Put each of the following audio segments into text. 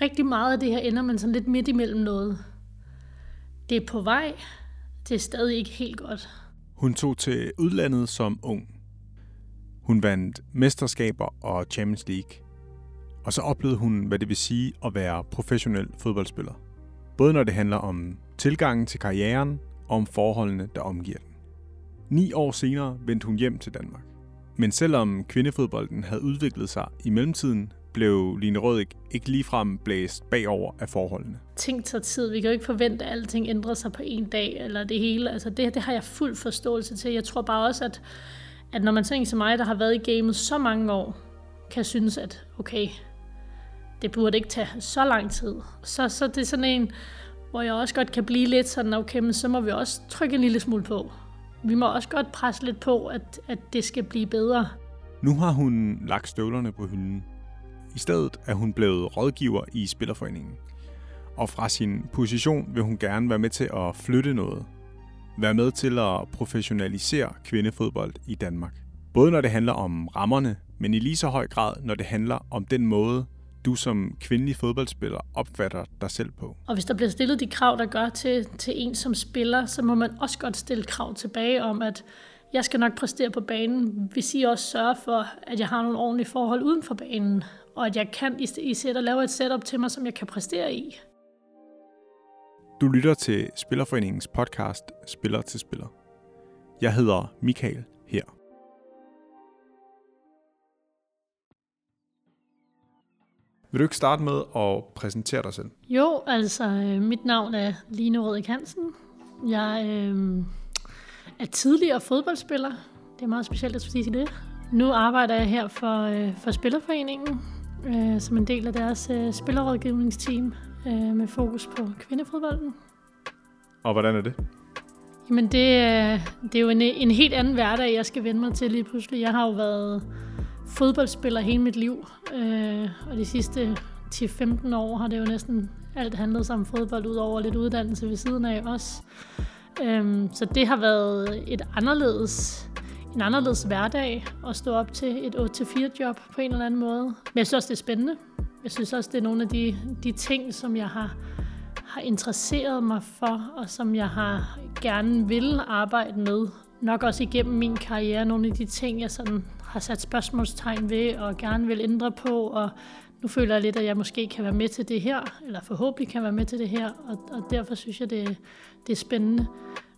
rigtig meget af det her ender man sådan lidt midt imellem noget. Det er på vej, det er stadig ikke helt godt. Hun tog til udlandet som ung. Hun vandt mesterskaber og Champions League. Og så oplevede hun, hvad det vil sige at være professionel fodboldspiller. Både når det handler om tilgangen til karrieren og om forholdene, der omgiver den. Ni år senere vendte hun hjem til Danmark. Men selvom kvindefodbolden havde udviklet sig i mellemtiden, blev Line Rødik ikke ligefrem blæst bagover af forholdene. Ting tager tid. Vi kan jo ikke forvente, at alting ændrer sig på en dag, eller det hele. Altså det, det har jeg fuld forståelse til. Jeg tror bare også, at, at når man tænker som mig, der har været i gamet så mange år, kan synes, at okay, det burde ikke tage så lang tid. Så, så det er sådan en, hvor jeg også godt kan blive lidt sådan, okay, men så må vi også trykke en lille smule på. Vi må også godt presse lidt på, at, at det skal blive bedre. Nu har hun lagt støvlerne på hylden. I stedet er hun blevet rådgiver i Spillerforeningen. Og fra sin position vil hun gerne være med til at flytte noget. Være med til at professionalisere kvindefodbold i Danmark. Både når det handler om rammerne, men i lige så høj grad, når det handler om den måde, du som kvindelig fodboldspiller opfatter dig selv på. Og hvis der bliver stillet de krav, der gør til, til en som spiller, så må man også godt stille krav tilbage om, at jeg skal nok præstere på banen, hvis I også sørger for, at jeg har nogle ordentlige forhold uden for banen, og at jeg kan i sæt og lave et setup til mig, som jeg kan præstere i. Du lytter til Spillerforeningens podcast Spiller til Spiller. Jeg hedder Michael her. Vil du ikke starte med at præsentere dig selv? Jo, altså øh, mit navn er Line Rødik Hansen. Jeg øh, er tidligere fodboldspiller. Det er meget specielt at sige det. Nu arbejder jeg her for, øh, for Spillerforeningen, øh, som en del af deres øh, spillerrådgivningsteam øh, med fokus på kvindefodbolden. Og hvordan er det? Jamen det, det er jo en, en helt anden hverdag, jeg skal vende mig til lige pludselig. Jeg har jo været fodboldspiller hele mit liv, øh, og de sidste 10-15 år har det jo næsten alt handlet om fodbold, udover lidt uddannelse ved siden af også. Øh, så det har været et anderledes, en anderledes hverdag at stå op til et 8-4 job på en eller anden måde. Men jeg synes også, det er spændende. Jeg synes også, det er nogle af de, de ting, som jeg har, har interesseret mig for, og som jeg har gerne vil arbejde med. Nok også igennem min karriere, nogle af de ting, jeg sådan har sat spørgsmålstegn ved og gerne vil ændre på, og nu føler jeg lidt, at jeg måske kan være med til det her, eller forhåbentlig kan være med til det her, og, og derfor synes jeg, det, det er spændende.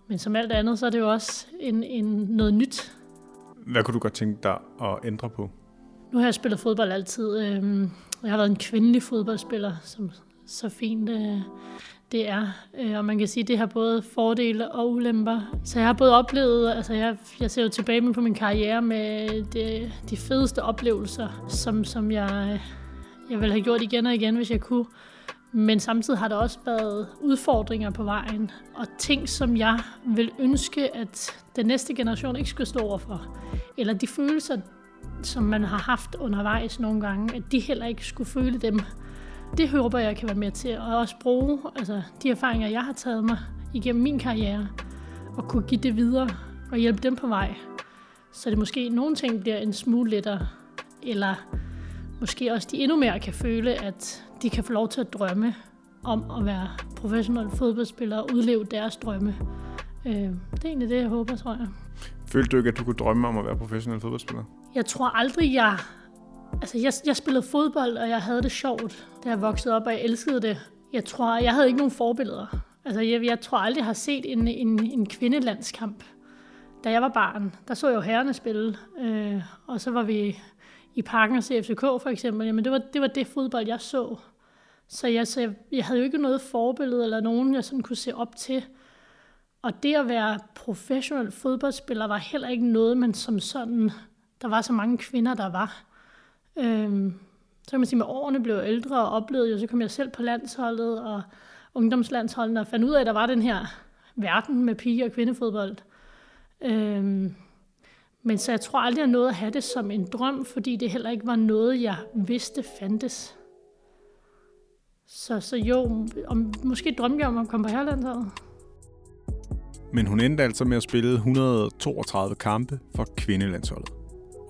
Men som alt andet, så er det jo også en, en, noget nyt. Hvad kunne du godt tænke dig at ændre på? Nu har jeg spillet fodbold altid. Øhm, jeg har været en kvindelig fodboldspiller, som så fint øh, det er. Øh, og man kan sige, at det har både fordele og ulemper. Så jeg har både oplevet, altså jeg, jeg ser jo tilbage på min karriere med det, de fedeste oplevelser, som, som jeg, øh, jeg ville have gjort igen og igen, hvis jeg kunne. Men samtidig har der også været udfordringer på vejen, og ting, som jeg vil ønske, at den næste generation ikke skulle stå overfor. Eller de følelser, som man har haft undervejs nogle gange, at de heller ikke skulle føle dem det håber jeg kan være med til, at også bruge altså, de erfaringer, jeg har taget mig igennem min karriere, og kunne give det videre og hjælpe dem på vej. Så det måske nogle ting bliver en smule lettere, eller måske også de endnu mere kan føle, at de kan få lov til at drømme om at være professionelle fodboldspillere og udleve deres drømme. Øh, det er egentlig det, jeg håber, tror jeg. Følte du ikke, at du kunne drømme om at være professionel fodboldspiller? Jeg tror aldrig, jeg Altså, jeg, jeg spillede fodbold, og jeg havde det sjovt, da jeg voksede op, og jeg elskede det. Jeg tror, jeg havde ikke nogen forbilleder. Altså, jeg, jeg tror aldrig, jeg har set en, en, en kvindelandskamp. Da jeg var barn, der så jeg jo herrerne spille, øh, og så var vi i parken og CFCK for eksempel. Jamen, det var, det var det fodbold, jeg så. Så, jeg, så jeg, jeg havde jo ikke noget forbillede eller nogen, jeg sådan kunne se op til. Og det at være professionel fodboldspiller var heller ikke noget, man som sådan, der var så mange kvinder, der var. Øhm, så kan man sige, med årene blev jeg ældre og oplevede jo, så kom jeg selv på landsholdet og ungdomslandsholdene og fandt ud af, at der var den her verden med pige- og kvindefodbold. Øhm, men så jeg tror aldrig, jeg nåede at have det som en drøm, fordi det heller ikke var noget, jeg vidste fandtes. Så, så jo, om, måske drømte jeg om at komme på herlandsholdet. Men hun endte altså med at spille 132 kampe for kvindelandsholdet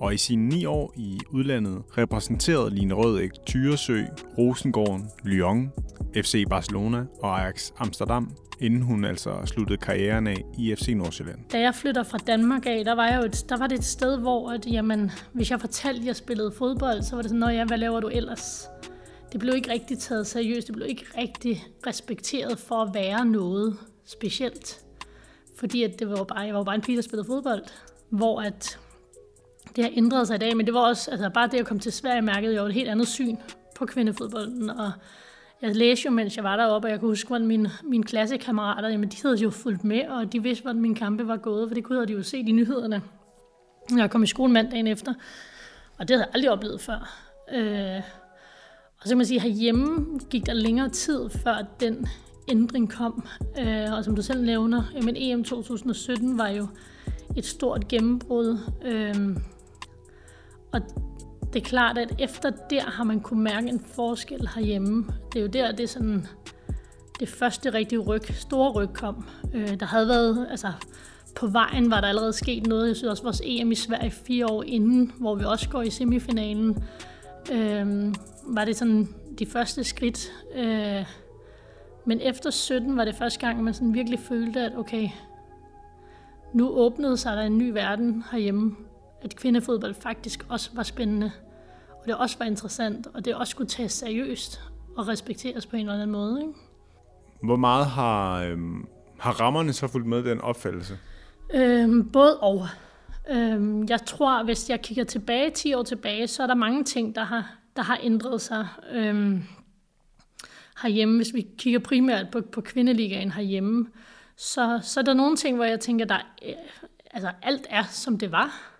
og i sine ni år i udlandet repræsenterede Line Rødæk Tyresø, Rosengården, Lyon, FC Barcelona og Ajax Amsterdam, inden hun altså sluttede karrieren af i FC Nordsjælland. Da jeg flytter fra Danmark af, der var, jeg jo et, der var det et sted, hvor at, jamen, hvis jeg fortalte, at jeg spillede fodbold, så var det sådan, ja, hvad laver du ellers? Det blev ikke rigtig taget seriøst, det blev ikke rigtig respekteret for at være noget specielt. Fordi at det var bare, jeg var bare en pige, der spillede fodbold. Hvor at det har ændret sig i dag, men det var også, altså bare det at komme til Sverige, mærkede jeg jo et helt andet syn på kvindefodbolden, og jeg læste jo, mens jeg var deroppe, og jeg kunne huske, hvordan mine, mine klassekammerater, jamen de havde jo fulgt med, og de vidste, hvordan mine kampe var gået, for det kunne de jo se i nyhederne, når jeg kom i skole mandagen efter. Og det havde jeg aldrig oplevet før. Øh, og så kan man sige, at herhjemme gik der længere tid, før den ændring kom. Øh, og som du selv nævner, jamen EM 2017 var jo et stort gennembrud. Øh, og det er klart, at efter der har man kunne mærke en forskel herhjemme. Det er jo der, det er sådan det første rigtige ryg, store ryg kom. Øh, der havde været, altså på vejen var der allerede sket noget. Jeg synes også, vores EM i Sverige fire år inden, hvor vi også går i semifinalen, øh, var det sådan de første skridt. Øh, men efter 17 var det første gang, man sådan virkelig følte, at okay, nu åbnede sig der en ny verden herhjemme. At kvindefodbold faktisk også var spændende, og det også var interessant, og det også skulle tages seriøst og respekteres på en eller anden måde. Ikke? Hvor meget har, øhm, har rammerne så fulgt med den opfattelse? Øhm, både og. Øhm, jeg tror, hvis jeg kigger tilbage 10 år tilbage, så er der mange ting, der har, der har ændret sig øhm, herhjemme. Hvis vi kigger primært på, på kvindeligaen herhjemme, så, så er der nogle ting, hvor jeg tænker, der øh, altså alt er, som det var.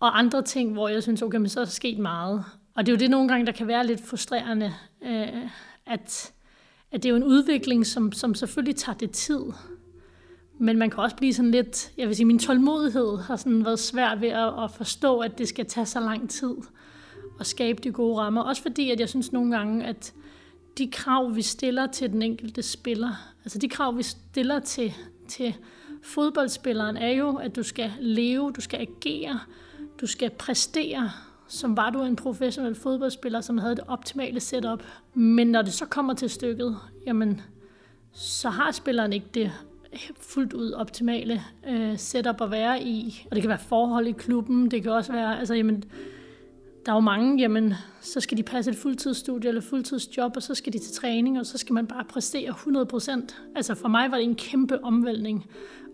Og andre ting, hvor jeg synes, okay, men så er der sket meget. Og det er jo det nogle gange, der kan være lidt frustrerende, øh, at, at det er jo en udvikling, som, som selvfølgelig tager det tid. Men man kan også blive sådan lidt, jeg vil sige, min tålmodighed har sådan været svær ved at, at forstå, at det skal tage så lang tid at skabe de gode rammer. Også fordi, at jeg synes nogle gange, at de krav, vi stiller til den enkelte spiller, altså de krav, vi stiller til, til fodboldspilleren, er jo, at du skal leve, du skal agere, du skal præstere, som var du en professionel fodboldspiller, som havde det optimale setup. Men når det så kommer til stykket, jamen, så har spilleren ikke det fuldt ud optimale øh, setup at være i. Og det kan være forhold i klubben, det kan også være, altså jamen, der er jo mange, jamen, så skal de passe et fuldtidsstudie eller fuldtidsjob, og så skal de til træning, og så skal man bare præstere 100%. Altså for mig var det en kæmpe omvæltning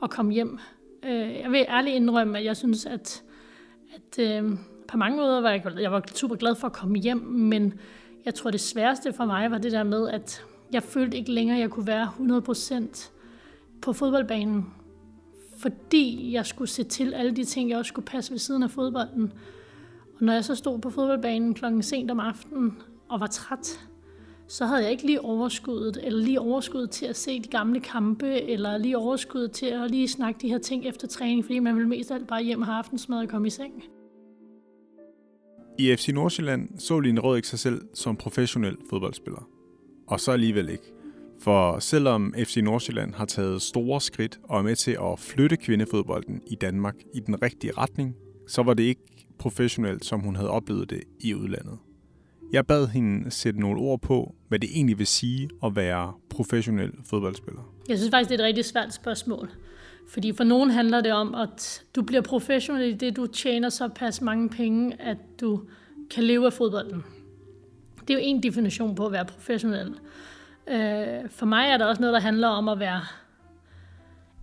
at komme hjem. Øh, jeg vil ærligt indrømme, at jeg synes, at, at øh, på mange måder var jeg, jeg var super glad for at komme hjem, men jeg tror, det sværeste for mig var det der med, at jeg følte ikke længere, at jeg kunne være 100% på fodboldbanen, fordi jeg skulle se til alle de ting, jeg også skulle passe ved siden af fodbolden. Og når jeg så stod på fodboldbanen klokken sent om aftenen og var træt, så havde jeg ikke lige overskuddet, eller lige overskuddet til at se de gamle kampe, eller lige overskuddet til at lige snakke de her ting efter træning, fordi man ville mest alt bare hjem og have aftensmad og komme i seng. I FC Nordsjælland så Line Rødæk sig selv som professionel fodboldspiller. Og så alligevel ikke. For selvom FC Nordsjælland har taget store skridt og er med til at flytte kvindefodbolden i Danmark i den rigtige retning, så var det ikke professionelt, som hun havde oplevet det i udlandet. Jeg bad hende sætte nogle ord på, hvad det egentlig vil sige at være professionel fodboldspiller. Jeg synes faktisk, det er et rigtig svært spørgsmål. Fordi for nogen handler det om, at du bliver professionel i det, du tjener så pas mange penge, at du kan leve af fodbolden. Det er jo en definition på at være professionel. Øh, for mig er der også noget, der handler om at være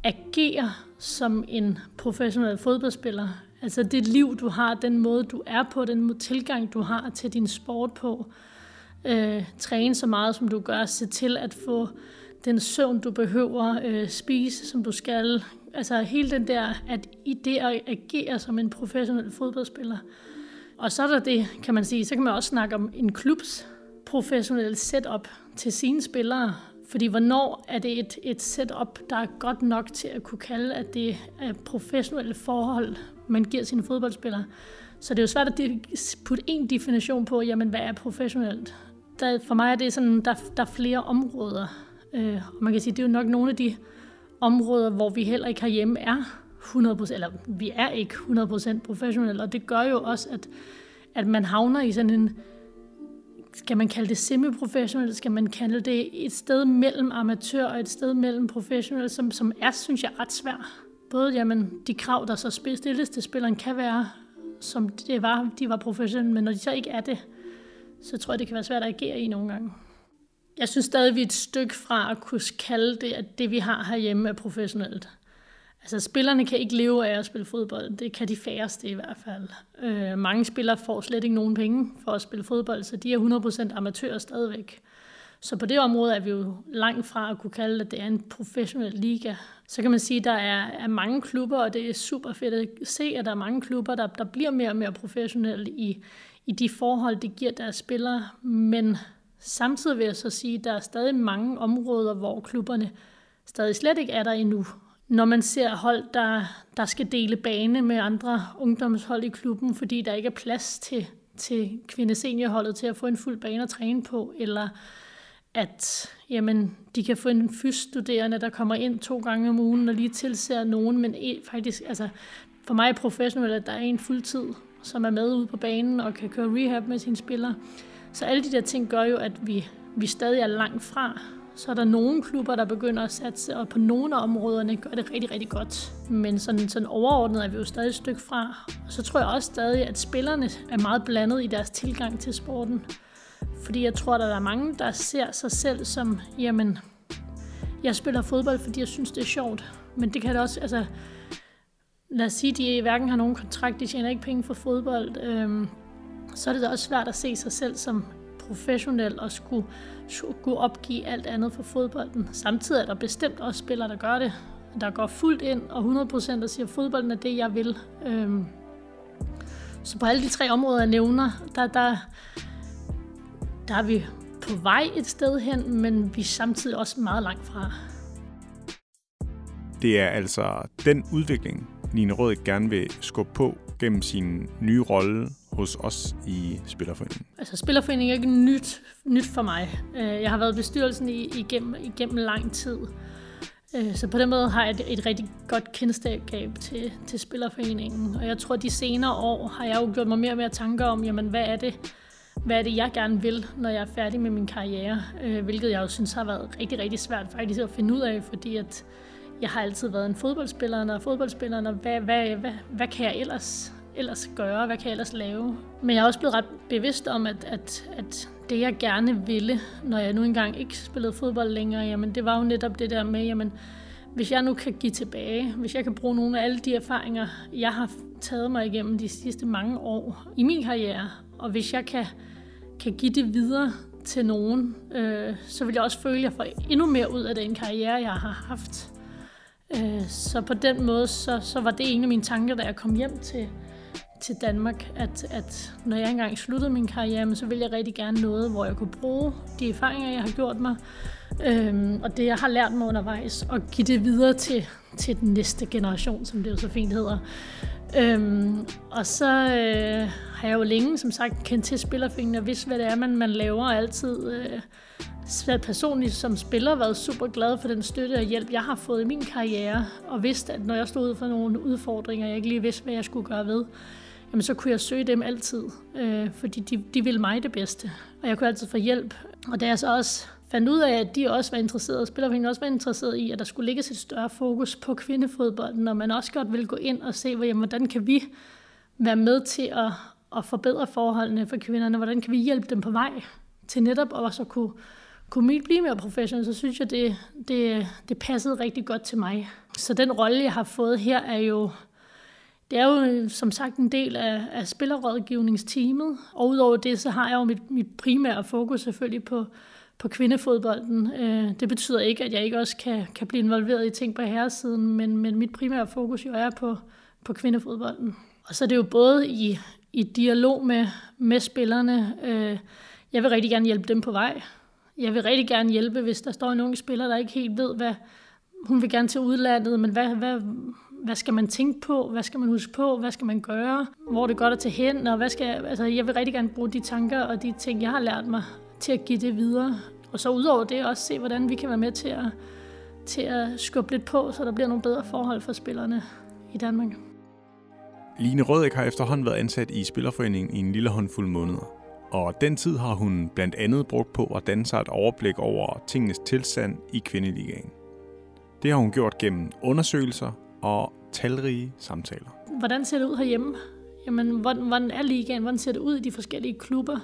agere som en professionel fodboldspiller. Altså det liv, du har, den måde, du er på, den tilgang, du har til din sport på. Øh, træne så meget, som du gør. Se til at få den søvn, du behøver. Øh, spise, som du skal. Altså hele den der, at i det at agere som en professionel fodboldspiller. Og så er der det, kan man sige, så kan man også snakke om en klubs professionelle setup til sine spillere. Fordi hvornår er det et, et setup, der er godt nok til at kunne kalde, at det er professionelle forhold, man giver sine fodboldspillere. Så det er jo svært at putte en definition på, jamen hvad er professionelt? Der, for mig er det sådan, der, der er flere områder. Øh, og man kan sige, det er jo nok nogle af de områder, hvor vi heller ikke herhjemme er 100%, eller vi er ikke 100% professionelle, og det gør jo også, at, at man havner i sådan en, skal man kalde det semiprofessionelt, skal man kalde det et sted mellem amatør og et sted mellem professionel, som, som er, synes jeg, ret svært. Både jamen, de krav, der så stilles til spilleren, kan være, som det var, de var professionelle, men når de så ikke er det, så tror jeg, det kan være svært at agere i nogle gange. Jeg synes stadig, vi er et stykke fra at kunne kalde det, at det vi har herhjemme er professionelt. Altså, spillerne kan ikke leve af at spille fodbold. Det kan de færreste i hvert fald. Øh, mange spillere får slet ikke nogen penge for at spille fodbold, så de er 100% amatører stadigvæk. Så på det område er vi jo langt fra at kunne kalde det, at det er en professionel liga. Så kan man sige, at der er, er mange klubber, og det er super fedt at se, at der er mange klubber, der, der bliver mere og mere professionelle i, i de forhold, det giver deres spillere. Men samtidig vil jeg så sige, at der er stadig mange områder, hvor klubberne stadig slet ikke er der endnu når man ser hold, der, der skal dele bane med andre ungdomshold i klubben, fordi der ikke er plads til, til kvindeseniorholdet til at få en fuld bane at træne på, eller at jamen, de kan få en fysstuderende, der kommer ind to gange om ugen og lige tilser nogen, men e, faktisk, altså, for mig er professionelt, at der er en fuldtid, som er med ude på banen og kan køre rehab med sine spillere. Så alle de der ting gør jo, at vi, vi stadig er langt fra så er der nogle klubber, der begynder at satse, og på nogle af områderne gør det rigtig, rigtig godt. Men sådan, sådan overordnet er vi jo stadig et stykke fra. Og så tror jeg også stadig, at spillerne er meget blandet i deres tilgang til sporten. Fordi jeg tror, der er mange, der ser sig selv som, jamen, jeg spiller fodbold, fordi jeg synes, det er sjovt. Men det kan det også, altså, lad os sige, de hverken har nogen kontrakt, de tjener ikke penge for fodbold, øhm, så er det da også svært at se sig selv som professionel og skulle, skulle opgive alt andet for fodbolden. Samtidig er der bestemt også spillere, der gør det. Der går fuldt ind og 100% og siger, at fodbolden er det, jeg vil. Øhm, så på alle de tre områder, jeg nævner, der, der, der er vi på vej et sted hen, men vi er samtidig også meget langt fra. Det er altså den udvikling, Line Rød gerne vil skubbe på gennem sin nye rolle hos os i Spillerforeningen? Altså, Spillerforeningen er ikke nyt, nyt for mig. Øh, jeg har været i bestyrelsen igennem, igennem lang tid. Øh, så på den måde har jeg et, et rigtig godt kendskab til, til Spillerforeningen. Og jeg tror, at de senere år har jeg jo gjort mig mere og mere tanker om, jamen, hvad er det, hvad er det, jeg gerne vil, når jeg er færdig med min karriere? Øh, hvilket jeg jo synes har været rigtig, rigtig svært faktisk at finde ud af, fordi at jeg har altid været en fodboldspiller, og fodboldspiller, og hvad, hvad, hvad, hvad kan jeg ellers ellers gøre? Hvad kan jeg ellers lave? Men jeg er også blevet ret bevidst om, at, at, at det jeg gerne ville, når jeg nu engang ikke spillede fodbold længere, jamen det var jo netop det der med, jamen hvis jeg nu kan give tilbage, hvis jeg kan bruge nogle af alle de erfaringer, jeg har taget mig igennem de sidste mange år i min karriere, og hvis jeg kan, kan give det videre til nogen, øh, så vil jeg også føle, at jeg får endnu mere ud af den karriere, jeg har haft. Øh, så på den måde, så, så var det en af mine tanker, da jeg kom hjem til, til Danmark, at, at når jeg engang sluttede min karriere, så ville jeg rigtig gerne noget, hvor jeg kunne bruge de erfaringer, jeg har gjort mig, øhm, og det, jeg har lært mig undervejs, og give det videre til, til den næste generation, som det jo så fint hedder. Øhm, og så øh, har jeg jo længe, som sagt, kendt til spillerfingene og vidst, hvad det er, man, man laver altid. Øh, personligt som spiller været super glad for den støtte og hjælp, jeg har fået i min karriere, og vidst, at når jeg stod ud for nogle udfordringer, jeg ikke lige vidste, hvad jeg skulle gøre ved, jamen så kunne jeg søge dem altid, øh, fordi de, de ville mig det bedste. Og jeg kunne altid få hjælp. Og da jeg så også fandt ud af, at de også var interesserede, spillerforeningen også var interesseret i, at der skulle ligge et større fokus på kvindefodbolden, og man også godt ville gå ind og se, jamen, hvordan kan vi være med til at, at forbedre forholdene for kvinderne, hvordan kan vi hjælpe dem på vej til netop også så kunne, kunne blive mere professionel, så synes jeg, det, det, det passede rigtig godt til mig. Så den rolle, jeg har fået her, er jo det er jo som sagt en del af, af spillerrådgivningsteamet, og udover det, så har jeg jo mit, mit primære fokus selvfølgelig på, på kvindefodbolden. Øh, det betyder ikke, at jeg ikke også kan, kan blive involveret i ting på herresiden, men, men mit primære fokus jo er på, på kvindefodbolden. Og så er det jo både i, i dialog med, med spillerne. Øh, jeg vil rigtig gerne hjælpe dem på vej. Jeg vil rigtig gerne hjælpe, hvis der står en ung spiller, der ikke helt ved, hvad hun vil gerne til udlandet, men hvad, hvad, hvad skal man tænke på, hvad skal man huske på, hvad skal man gøre, hvor det godt at tage hen, og hvad skal jeg, altså jeg vil rigtig gerne bruge de tanker og de ting, jeg har lært mig, til at give det videre. Og så udover det også se, hvordan vi kan være med til at, til at skubbe lidt på, så der bliver nogle bedre forhold for spillerne i Danmark. Line Rødæk har efterhånden været ansat i Spillerforeningen i en lille håndfuld måneder. Og den tid har hun blandt andet brugt på at danne sig et overblik over tingenes tilstand i kvindeligaen. Det har hun gjort gennem undersøgelser og talrige samtaler. Hvordan ser det ud herhjemme? Jamen, hvordan, hvordan er ligaen? Hvordan ser det ud i de forskellige klubber?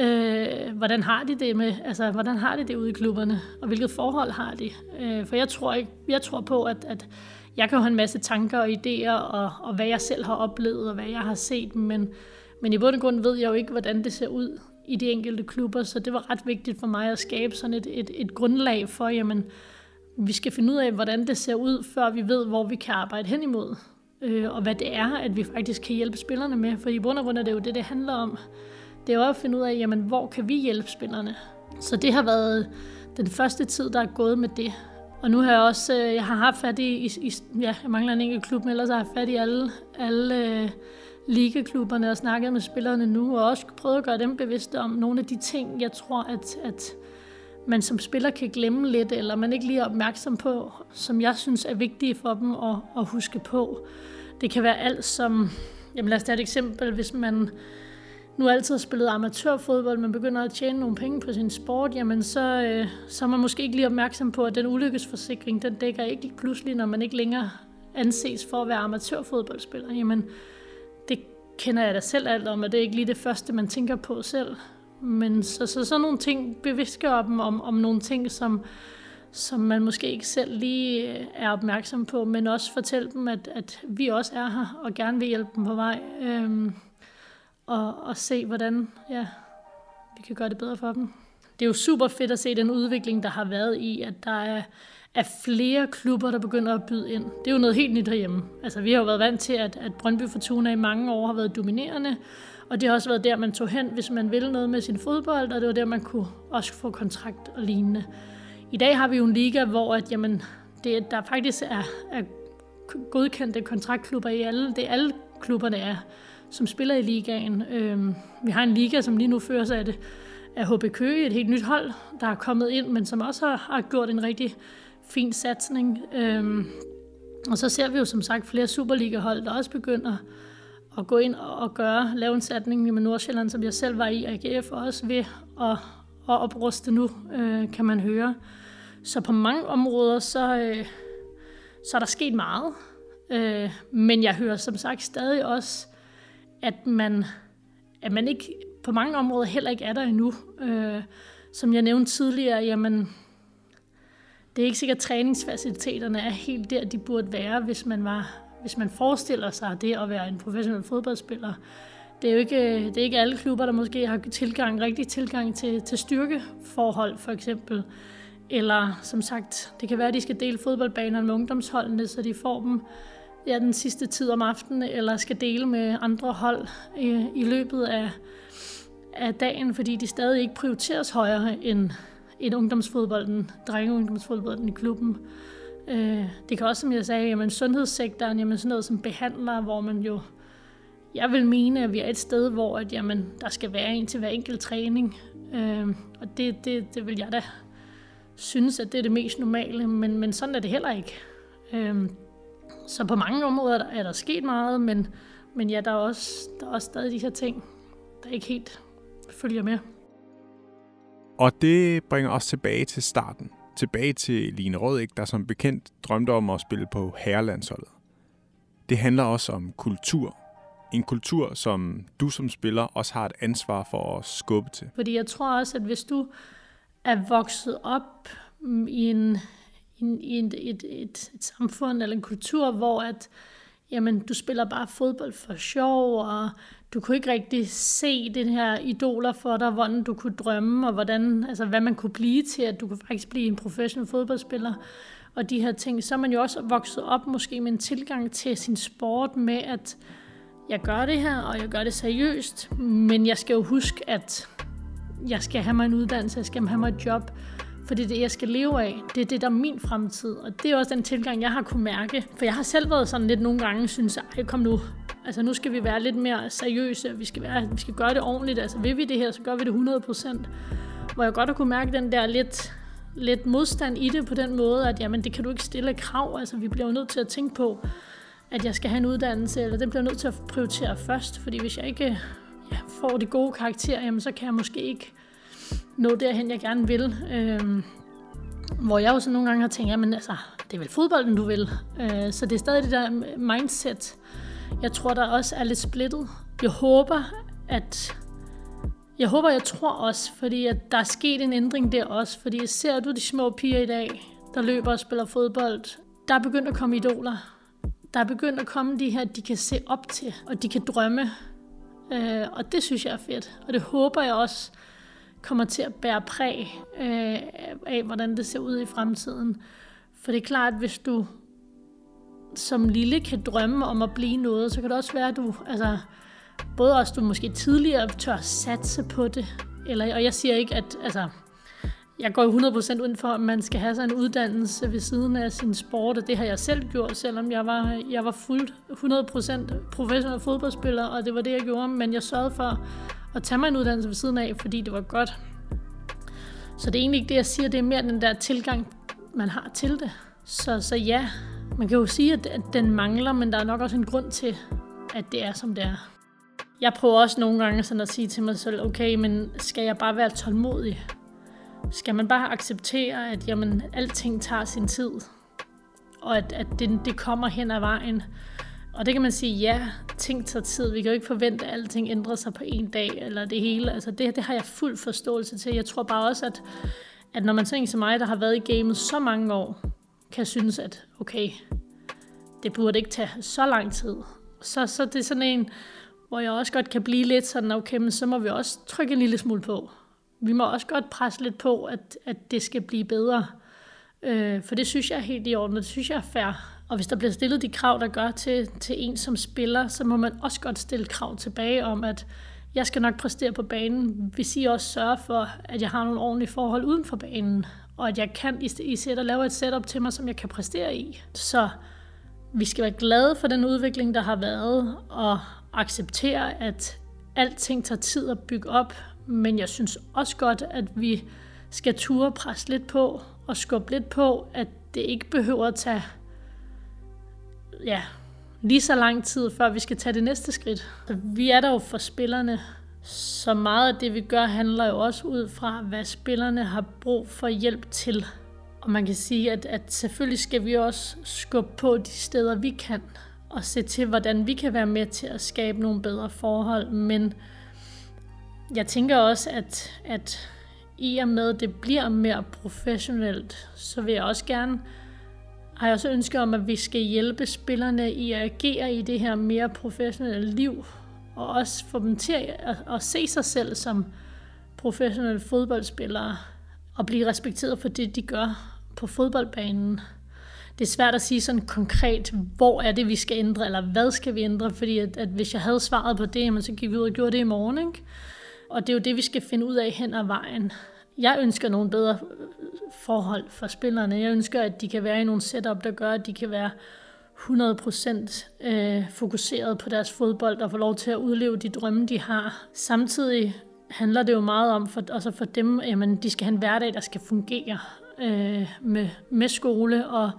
Øh, hvordan har de det med, altså, hvordan har de det ude i klubberne, og hvilket forhold har de? Øh, for jeg tror, ikke, jeg tror på, at, at jeg kan have en masse tanker og idéer, og, og hvad jeg selv har oplevet, og hvad jeg har set, men, men i bund og grund ved jeg jo ikke, hvordan det ser ud i de enkelte klubber, så det var ret vigtigt for mig at skabe sådan et, et, et grundlag for, jamen, vi skal finde ud af, hvordan det ser ud, før vi ved, hvor vi kan arbejde hen imod, øh, og hvad det er, at vi faktisk kan hjælpe spillerne med, for i bund og grund er det jo det, det handler om. Det er jo at finde ud af, jamen, hvor kan vi hjælpe spillerne. Så det har været den første tid, der er gået med det. Og nu har jeg også øh, jeg har haft fat i, i, i ja, jeg mangler en enkelt klub, men ellers har jeg fat i alle, alle øh, ligaklubberne og snakket med spillerne nu, og også prøvet at gøre dem bevidste om nogle af de ting, jeg tror, at, at man som spiller kan glemme lidt, eller man ikke lige er opmærksom på, som jeg synes er vigtige for dem at, at huske på. Det kan være alt som, jamen lad os tage et eksempel, hvis man nu altid har spillet amatørfodbold, man begynder at tjene nogle penge på sin sport, jamen så, øh, så er man måske ikke lige opmærksom på, at den ulykkesforsikring, den dækker ikke pludselig, når man ikke længere anses for at være amatørfodboldspiller. Jamen, det kender jeg da selv alt om, og det er ikke lige det første, man tænker på selv. Men så, så sådan nogle ting bevidstgør dem om, om nogle ting, som, som man måske ikke selv lige øh, er opmærksom på, men også fortælle dem, at, at vi også er her og gerne vil hjælpe dem på vej. Øhm, og, og se, hvordan ja, vi kan gøre det bedre for dem. Det er jo super fedt at se den udvikling, der har været i, at der er, er flere klubber, der begynder at byde ind. Det er jo noget helt nyt herhjemme. Altså, vi har jo været vant til, at, at Brøndby Fortuna i mange år har været dominerende, og det har også været der, man tog hen, hvis man ville noget med sin fodbold, og det var der, man kunne også få kontrakt og lignende. I dag har vi jo en liga, hvor at, jamen, det, der faktisk er, er godkendte kontraktklubber i alle. Det er alle klubberne er som spiller i ligaen. Øh, vi har en liga, som lige nu føres af, det, af HB Køge, et helt nyt hold, der er kommet ind, men som også har, har gjort en rigtig fin satsning. Øh, og så ser vi jo som sagt flere Superliga-hold, der også begynder at gå ind og gøre, lave en satning med Nordsjælland, som jeg selv var i, AGF også ved at, at opruste nu, øh, kan man høre. Så på mange områder, så, øh, så er der sket meget. Øh, men jeg hører som sagt stadig også at man, at man ikke på mange områder heller ikke er der endnu. Øh, som jeg nævnte tidligere, jamen, det er ikke sikkert, at træningsfaciliteterne er helt der, de burde være, hvis man, var, hvis man forestiller sig det at være en professionel fodboldspiller. Det er jo ikke, det er ikke alle klubber, der måske har tilgang, rigtig tilgang til, til styrkeforhold, for eksempel. Eller som sagt, det kan være, at de skal dele fodboldbanerne med ungdomsholdene, så de får dem ja, den sidste tid om aftenen, eller skal dele med andre hold i, i løbet af, af dagen, fordi de stadig ikke prioriteres højere end, end ungdomsfodbolden, drengeungdomsfodbolden i klubben. Øh, det kan også, som jeg sagde, jamen sundhedssektoren, jamen sådan noget som behandler, hvor man jo, jeg vil mene, at vi er et sted, hvor at, jamen, der skal være en til hver enkelt træning. Øh, og det, det, det vil jeg da synes, at det er det mest normale, men, men sådan er det heller ikke. Øh, så på mange områder er der sket meget, men, men ja, der er, også, der er også stadig de her ting, der ikke helt følger med. Og det bringer os tilbage til starten. Tilbage til Line Rødæk, der som bekendt drømte om at spille på herrelandsholdet. Det handler også om kultur. En kultur, som du som spiller også har et ansvar for at skubbe til. Fordi jeg tror også, at hvis du er vokset op i en en, i et, et, et, et samfund eller en kultur, hvor at, jamen, du spiller bare fodbold for sjov, og du kunne ikke rigtig se den her idoler for dig, hvordan du kunne drømme, og hvordan, altså, hvad man kunne blive til, at du kunne faktisk blive en professionel fodboldspiller, og de her ting. Så er man jo også vokset op måske med en tilgang til sin sport med, at jeg gør det her, og jeg gør det seriøst, men jeg skal jo huske, at jeg skal have mig en uddannelse, jeg skal have mig et job, for det er det, jeg skal leve af. Det er det, der er min fremtid. Og det er også den tilgang, jeg har kunne mærke. For jeg har selv været sådan lidt nogle gange, synes jeg, kom nu. Altså nu skal vi være lidt mere seriøse, vi skal, være, vi skal gøre det ordentligt. Altså vil vi det her, så gør vi det 100% Hvor jeg godt har kunne mærke den der lidt, lidt modstand i det på den måde, at jamen, det kan du ikke stille krav. Altså vi bliver jo nødt til at tænke på, at jeg skal have en uddannelse, eller den bliver nødt til at prioritere først, fordi hvis jeg ikke ja, får de gode karakterer, jamen, så kan jeg måske ikke nå derhen, jeg gerne vil. Øhm, hvor jeg jo så nogle gange har tænkt, men altså, det er vel fodbolden, du vil. Øh, så det er stadig det der mindset, jeg tror, der også er lidt splittet. Jeg håber, at jeg håber, jeg tror også, fordi at der er sket en ændring der også. Fordi ser du de små piger i dag, der løber og spiller fodbold. Der er begyndt at komme idoler. Der er begyndt at komme de her, de kan se op til, og de kan drømme. Øh, og det synes jeg er fedt. Og det håber jeg også kommer til at bære præg øh, af, hvordan det ser ud i fremtiden. For det er klart, at hvis du som lille kan drømme om at blive noget, så kan det også være, at du, altså, både også du måske tidligere tør satse på det, eller, og jeg siger ikke, at altså, jeg går 100% ud for, at man skal have sig en uddannelse ved siden af sin sport, og det har jeg selv gjort, selvom jeg var, jeg var fuldt 100% professionel fodboldspiller, og det var det, jeg gjorde, men jeg sørgede for at tage mig en uddannelse ved siden af, fordi det var godt. Så det er egentlig ikke det, jeg siger, det er mere den der tilgang, man har til det. Så, så ja, man kan jo sige, at, at den mangler, men der er nok også en grund til, at det er, som det er. Jeg prøver også nogle gange sådan at sige til mig selv, okay, men skal jeg bare være tålmodig? Skal man bare acceptere, at jamen, alting tager sin tid? Og at, at det, det kommer hen ad vejen? Og det kan man sige, ja, ting tager tid. Vi kan jo ikke forvente, at alting ændrer sig på en dag, eller det hele. Altså det, det har jeg fuld forståelse til. Jeg tror bare også, at, at når man tænker som mig, der har været i gamet så mange år, kan synes, at okay, det burde ikke tage så lang tid. Så, så det er sådan en, hvor jeg også godt kan blive lidt sådan, okay, men så må vi også trykke en lille smule på. Vi må også godt presse lidt på, at, at det skal blive bedre. Øh, for det synes jeg er helt i orden, og det synes jeg er fair. Og hvis der bliver stillet de krav, der gør til, til en som spiller, så må man også godt stille krav tilbage om, at jeg skal nok præstere på banen, hvis I også sørger for, at jeg har nogle ordentlige forhold uden for banen, og at jeg kan i, sætter lave et setup til mig, som jeg kan præstere i. Så vi skal være glade for den udvikling, der har været, og acceptere, at alting tager tid at bygge op, men jeg synes også godt, at vi skal ture presse lidt på og skubbe lidt på, at det ikke behøver at tage ja, lige så lang tid, før vi skal tage det næste skridt. Vi er der jo for spillerne, så meget af det, vi gør, handler jo også ud fra, hvad spillerne har brug for hjælp til. Og man kan sige, at, at selvfølgelig skal vi også skubbe på de steder, vi kan, og se til, hvordan vi kan være med til at skabe nogle bedre forhold. Men jeg tænker også, at, at i og med, at det bliver mere professionelt, så vil jeg også gerne har jeg også ønske om, at vi skal hjælpe spillerne i at agere i det her mere professionelle liv, og også få dem til at, at se sig selv som professionelle fodboldspillere, og blive respekteret for det, de gør på fodboldbanen. Det er svært at sige sådan konkret, hvor er det, vi skal ændre, eller hvad skal vi ændre, fordi at, at hvis jeg havde svaret på det, så gik vi ud og gjorde det i morgen. Ikke? Og det er jo det, vi skal finde ud af hen ad vejen. Jeg ønsker nogle bedre øh, forhold for spillerne. Jeg ønsker, at de kan være i nogle setup, der gør, at de kan være 100% øh, fokuseret på deres fodbold og få lov til at udleve de drømme, de har. Samtidig handler det jo meget om, for, altså for dem, jamen, de skal have en hverdag, der skal fungere øh, med, med skole og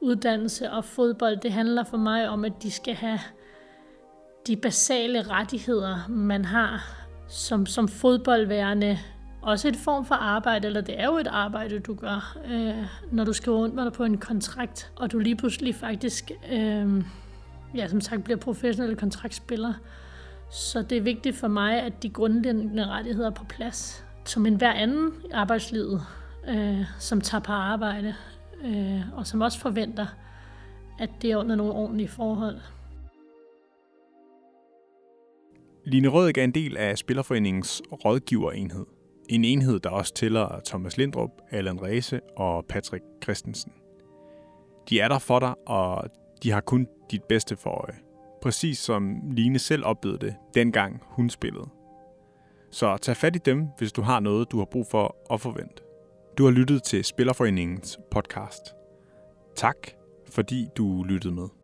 uddannelse og fodbold. Det handler for mig om, at de skal have de basale rettigheder, man har som, som fodboldværende også et form for arbejde, eller det er jo et arbejde, du gør, øh, når du skriver under på en kontrakt, og du lige pludselig faktisk, øh, ja, som sagt, bliver professionel kontraktspiller. Så det er vigtigt for mig, at de grundlæggende rettigheder er på plads, som en hver anden i arbejdslivet, øh, som tager på arbejde, øh, og som også forventer, at det er under nogle ordentlige forhold. Line Rødek er en del af Spillerforeningens rådgiverenhed. En enhed, der også tæller Thomas Lindrup, Allan Rese og Patrick Christensen. De er der for dig, og de har kun dit bedste for øje. Præcis som Line selv oplevede det, dengang hun spillede. Så tag fat i dem, hvis du har noget, du har brug for at forvente. Du har lyttet til Spillerforeningens podcast. Tak, fordi du lyttede med.